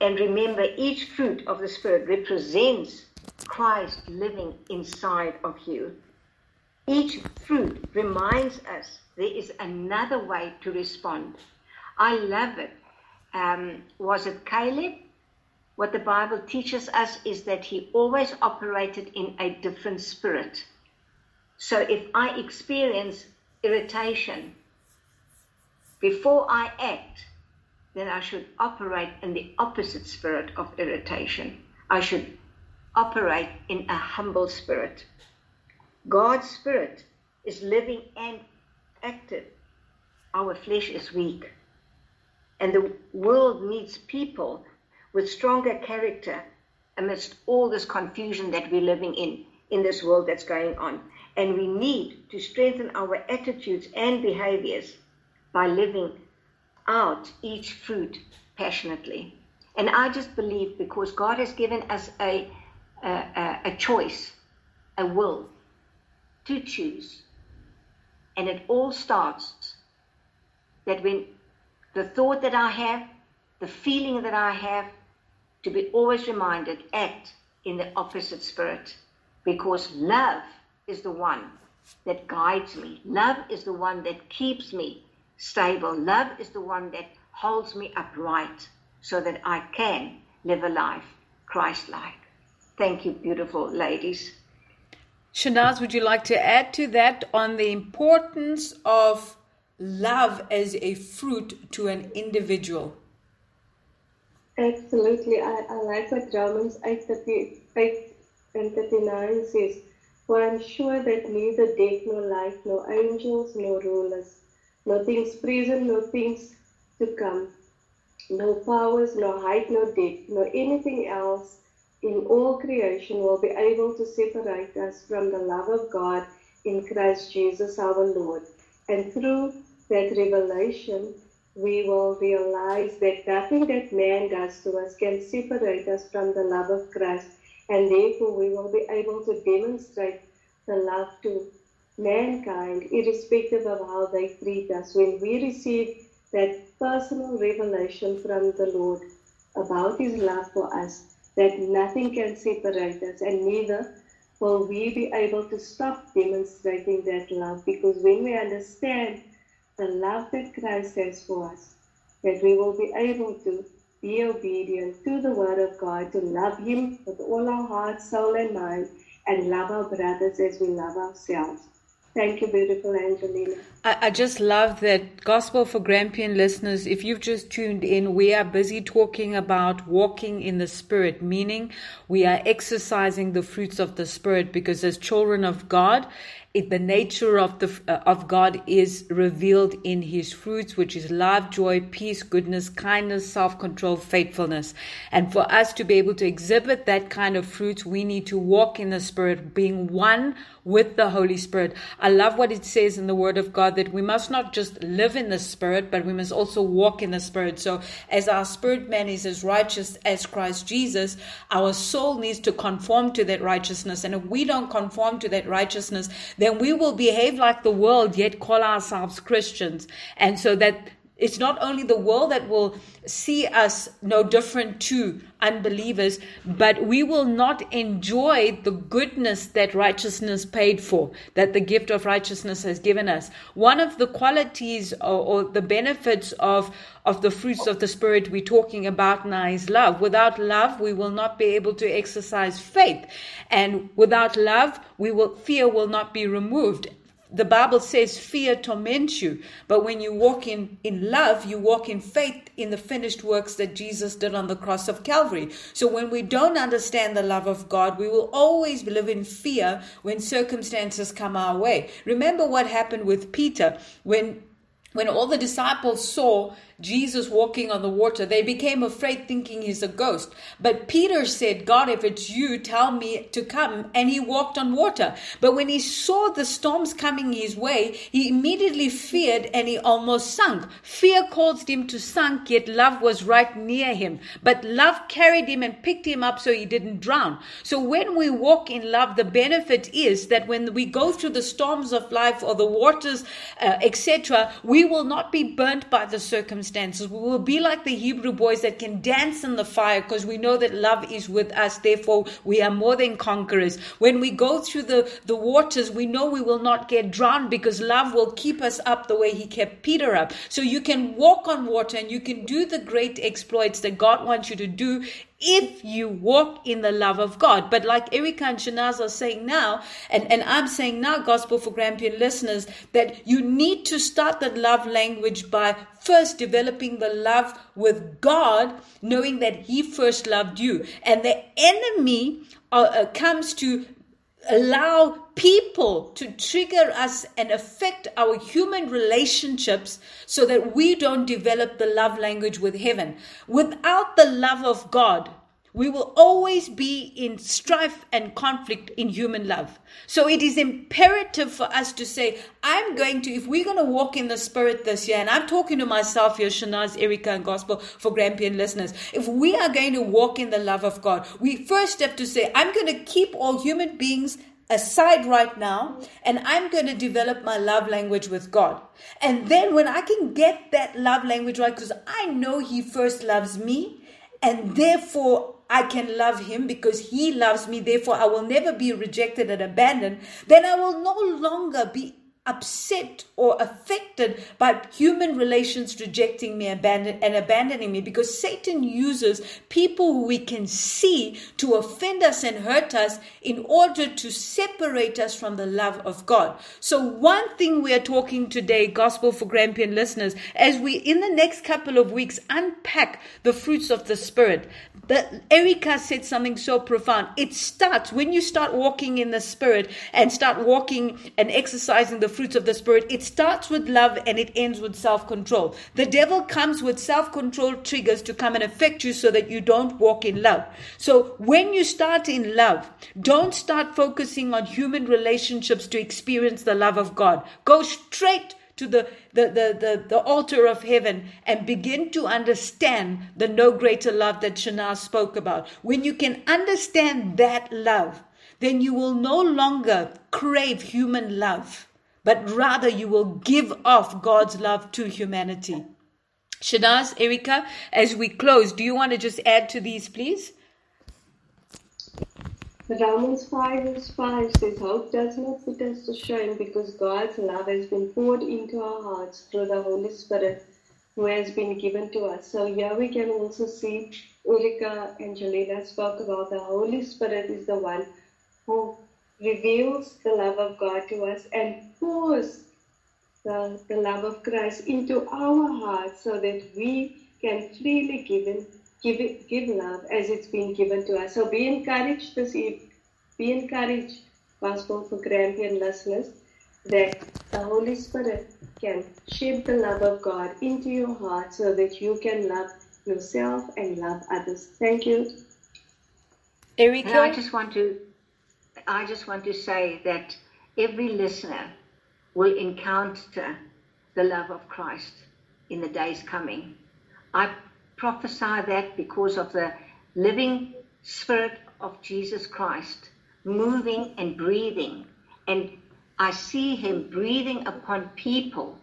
And remember, each fruit of the Spirit represents Christ living inside of you. Each fruit reminds us there is another way to respond. I love it. Um, was it Caleb? What the Bible teaches us is that he always operated in a different spirit. So if I experience irritation before I act, then I should operate in the opposite spirit of irritation. I should operate in a humble spirit. God's spirit is living and active. Our flesh is weak. And the world needs people with stronger character amidst all this confusion that we're living in, in this world that's going on. And we need to strengthen our attitudes and behaviors by living out each fruit passionately. And I just believe because God has given us a, a, a choice, a will to choose. And it all starts that when the thought that I have, the feeling that I have, to be always reminded, act in the opposite spirit. Because love is the one that guides me. Love is the one that keeps me stable. Love is the one that holds me upright so that I can live a life Christ like. Thank you, beautiful ladies. Shanaz, would you like to add to that on the importance of love as a fruit to an individual? Absolutely. I, I like what Romans 8, 38 and 39 says. For I am sure that neither death nor life, nor angels, nor rulers, nor things present, nor things to come, no powers, no height, no depth, nor anything else in all creation will be able to separate us from the love of God in Christ Jesus our Lord. And through that revelation, we will realize that nothing that man does to us can separate us from the love of Christ. And therefore, we will be able to demonstrate the love to mankind, irrespective of how they treat us. When we receive that personal revelation from the Lord about His love for us, that nothing can separate us, and neither will we be able to stop demonstrating that love because when we understand the love that Christ has for us, that we will be able to be obedient to the Word of God, to love Him with all our heart, soul, and mind, and love our brothers as we love ourselves. Thank you, beautiful Angelina. I, I just love that Gospel for Grampian listeners. If you've just tuned in, we are busy talking about walking in the Spirit, meaning we are exercising the fruits of the Spirit because as children of God, it, the nature of the uh, of God is revealed in His fruits, which is love, joy, peace, goodness, kindness, self-control, faithfulness. And for us to be able to exhibit that kind of fruits, we need to walk in the Spirit, being one with the Holy Spirit. I love what it says in the Word of God that we must not just live in the Spirit, but we must also walk in the Spirit. So, as our spirit man is as righteous as Christ Jesus, our soul needs to conform to that righteousness. And if we don't conform to that righteousness, then we will behave like the world, yet call ourselves Christians. And so that it's not only the world that will see us no different to unbelievers, but we will not enjoy the goodness that righteousness paid for, that the gift of righteousness has given us. One of the qualities or, or the benefits of, of the fruits of the Spirit we're talking about now is love. Without love, we will not be able to exercise faith. And without love, we will, fear will not be removed the Bible says fear torments you, but when you walk in, in love, you walk in faith in the finished works that Jesus did on the cross of Calvary. So when we don't understand the love of God, we will always live in fear when circumstances come our way. Remember what happened with Peter when when all the disciples saw Jesus walking on the water, they became afraid, thinking he's a ghost. But Peter said, God, if it's you, tell me to come. And he walked on water. But when he saw the storms coming his way, he immediately feared and he almost sunk. Fear caused him to sink, yet love was right near him. But love carried him and picked him up so he didn't drown. So when we walk in love, the benefit is that when we go through the storms of life or the waters, uh, etc., we will not be burnt by the circumstances. We will be like the Hebrew boys that can dance in the fire because we know that love is with us. Therefore, we are more than conquerors. When we go through the, the waters, we know we will not get drowned because love will keep us up the way He kept Peter up. So you can walk on water and you can do the great exploits that God wants you to do if you walk in the love of God. But like Erica and Shanaz are saying now, and, and I'm saying now, Gospel for Grampian listeners, that you need to start the love language by first developing the love with God, knowing that He first loved you. And the enemy uh, uh, comes to allow people to trigger us and affect our human relationships so that we don't develop the love language with heaven. Without the love of God, we will always be in strife and conflict in human love. So it is imperative for us to say, I'm going to, if we're going to walk in the spirit this year, and I'm talking to myself here, Shanaz, Erica, and Gospel for Grampian listeners, if we are going to walk in the love of God, we first have to say, I'm going to keep all human beings aside right now and I'm going to develop my love language with God. And then when I can get that love language right, because I know He first loves me and therefore I can love him because he loves me, therefore I will never be rejected and abandoned, then I will no longer be upset or affected by human relations rejecting me and abandoning me because Satan uses people we can see to offend us and hurt us in order to separate us from the love of God. So one thing we are talking today, Gospel for Grampian listeners, as we in the next couple of weeks unpack the fruits of the Spirit, But Erica said something so profound. It starts when you start walking in the Spirit and start walking and exercising the fruits of the Spirit, it starts with love and it ends with self control. The devil comes with self control triggers to come and affect you so that you don't walk in love. So when you start in love, don't start focusing on human relationships to experience the love of God. Go straight to the, the, the, the, the, altar of heaven and begin to understand the no greater love that Shanaz spoke about. When you can understand that love, then you will no longer crave human love but rather you will give off God's love to humanity. Shanaz, Erica, as we close, do you want to just add to these, please? Romans 5 verse 5 says, Hope does not put us to shame because God's love has been poured into our hearts through the Holy Spirit who has been given to us. So here we can also see Erica and Angelina spoke about the Holy Spirit is the one who reveals the love of God to us and pours the, the love of Christ into our hearts so that we can freely give, in, give, it, give love as it's been given to us. So be encouraged this evening. Be encouraged, Gospel for Grampian listeners, that the Holy Spirit can shape the love of God into your heart so that you can love yourself and love others. Thank you. Erica? I just want to I just want to say that every listener will encounter the love of Christ in the days coming. I prophesy that because of the living Spirit of Jesus Christ moving and breathing. And I see Him breathing upon people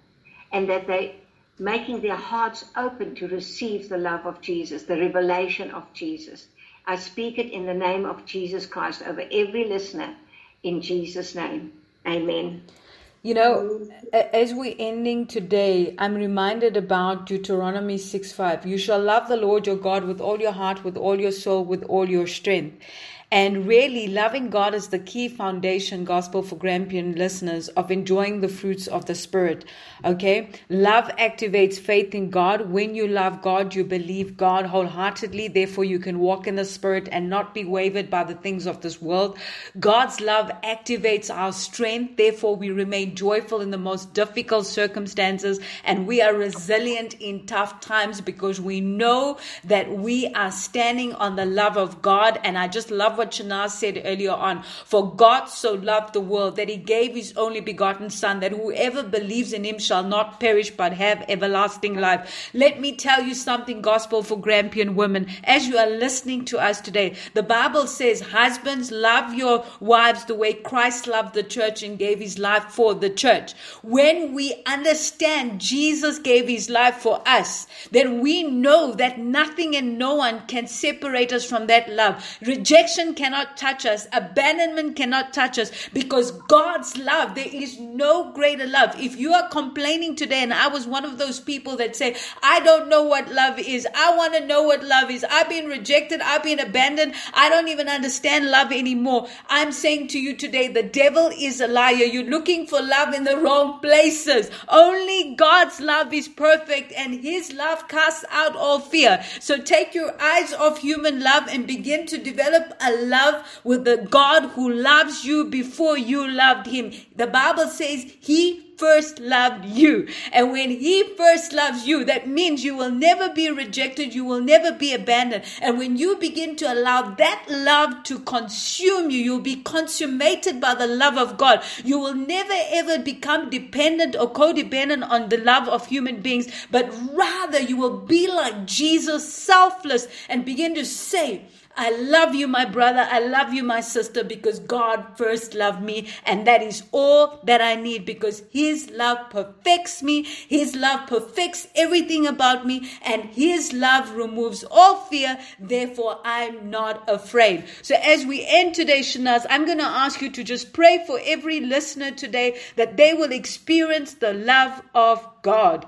and that they making their hearts open to receive the love of Jesus, the revelation of Jesus. I speak it in the name of Jesus Christ over every listener in Jesus' name. Amen. You know, as we're ending today, I'm reminded about Deuteronomy 6 5. You shall love the Lord your God with all your heart, with all your soul, with all your strength. And really, loving God is the key foundation gospel for Grampian listeners of enjoying the fruits of the Spirit. Okay? Love activates faith in God. When you love God, you believe God wholeheartedly. Therefore, you can walk in the Spirit and not be wavered by the things of this world. God's love activates our strength. Therefore, we remain joyful in the most difficult circumstances and we are resilient in tough times because we know that we are standing on the love of God. And I just love what Shanaz said earlier on. For God so loved the world that he gave his only begotten Son, that whoever believes in him shall not perish but have everlasting life. Let me tell you something, gospel for Grampian women. As you are listening to us today, the Bible says, Husbands, love your wives the way Christ loved the church and gave his life for the church. When we understand Jesus gave his life for us, then we know that nothing and no one can separate us from that love. Rejection cannot touch us, abandonment cannot touch us because God's love, there is no greater love. If you are complaining today, and I was one of those people that say, I don't know what love is, I want to know what love is. I've been rejected, I've been abandoned, I don't even understand love anymore. I'm saying to you today, the devil is a liar. You're looking for love in the wrong places. Only God's love is perfect and his love casts out all fear. So take your eyes off human love and begin to develop a love with the God who loves you before you loved him. The Bible says he first loved you. And when He first loves you, that means you will never be rejected, you will never be abandoned. And when you begin to allow that love to consume you, you'll be consummated by the love of God. You will never ever become dependent or codependent on the love of human beings, but rather you will be like Jesus, selfless, and begin to say, I love you, my brother. I love you, my sister, because God first loved me. And that is all that I need because His love perfects me. His love perfects everything about me. And His love removes all fear. Therefore, I'm not afraid. So as we end today, Shanaz, I'm going to ask you to just pray for every listener today that they will experience the love of God.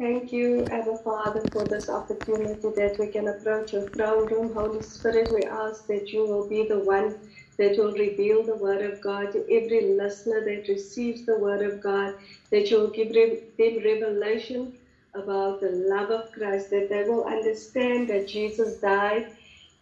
Thank you, Abba Father, for this opportunity that we can approach your throne room. Holy Spirit, we ask that you will be the one that will reveal the Word of God to every listener that receives the Word of God, that you will give them revelation about the love of Christ, that they will understand that Jesus died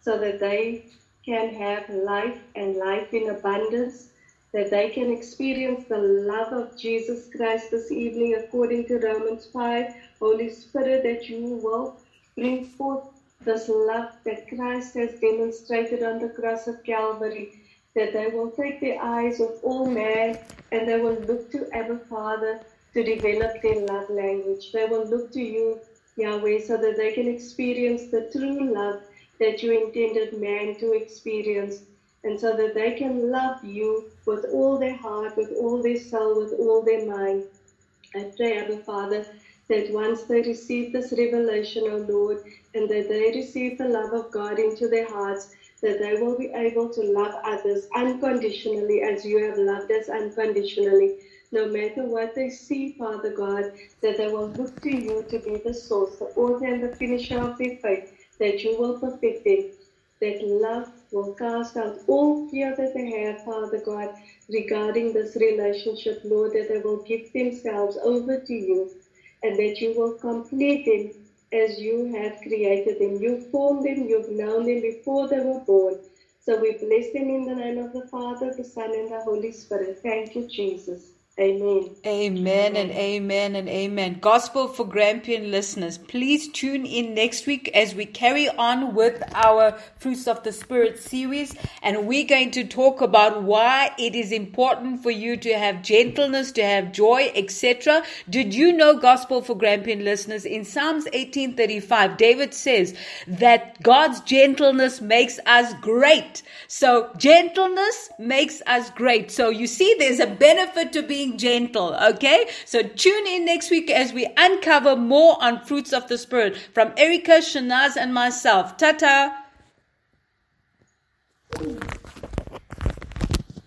so that they can have life and life in abundance that they can experience the love of Jesus Christ this evening according to Romans 5. Holy Spirit, that you will bring forth this love that Christ has demonstrated on the cross of Calvary, that they will take the eyes of all men and they will look to Abba Father to develop their love language. They will look to you, Yahweh, so that they can experience the true love that you intended man to experience and so that they can love you with all their heart, with all their soul, with all their mind. I pray, Abba Father, that once they receive this revelation, O Lord, and that they receive the love of God into their hearts, that they will be able to love others unconditionally as you have loved us unconditionally. No matter what they see, Father God, that they will look to you to be the source, the author and the finisher of their faith, that you will perfect them, that love will cast out all fear that they have, Father God, regarding this relationship, Lord, that they will give themselves over to you and that you will complete them as you have created them. You formed them, you've known them before they were born. So we bless them in the name of the Father, the Son, and the Holy Spirit. Thank you, Jesus. Amen. Amen and amen and amen. Gospel for Grampian listeners, please tune in next week as we carry on with our Fruits of the Spirit series. And we're going to talk about why it is important for you to have gentleness, to have joy, etc. Did you know, Gospel for Grampian listeners, in Psalms 1835, David says that God's gentleness makes us great. So, gentleness makes us great. So, you see, there's a benefit to being being gentle. Okay. So tune in next week as we uncover more on fruits of the spirit from Erica, Shanaz, and myself. Tata. ta.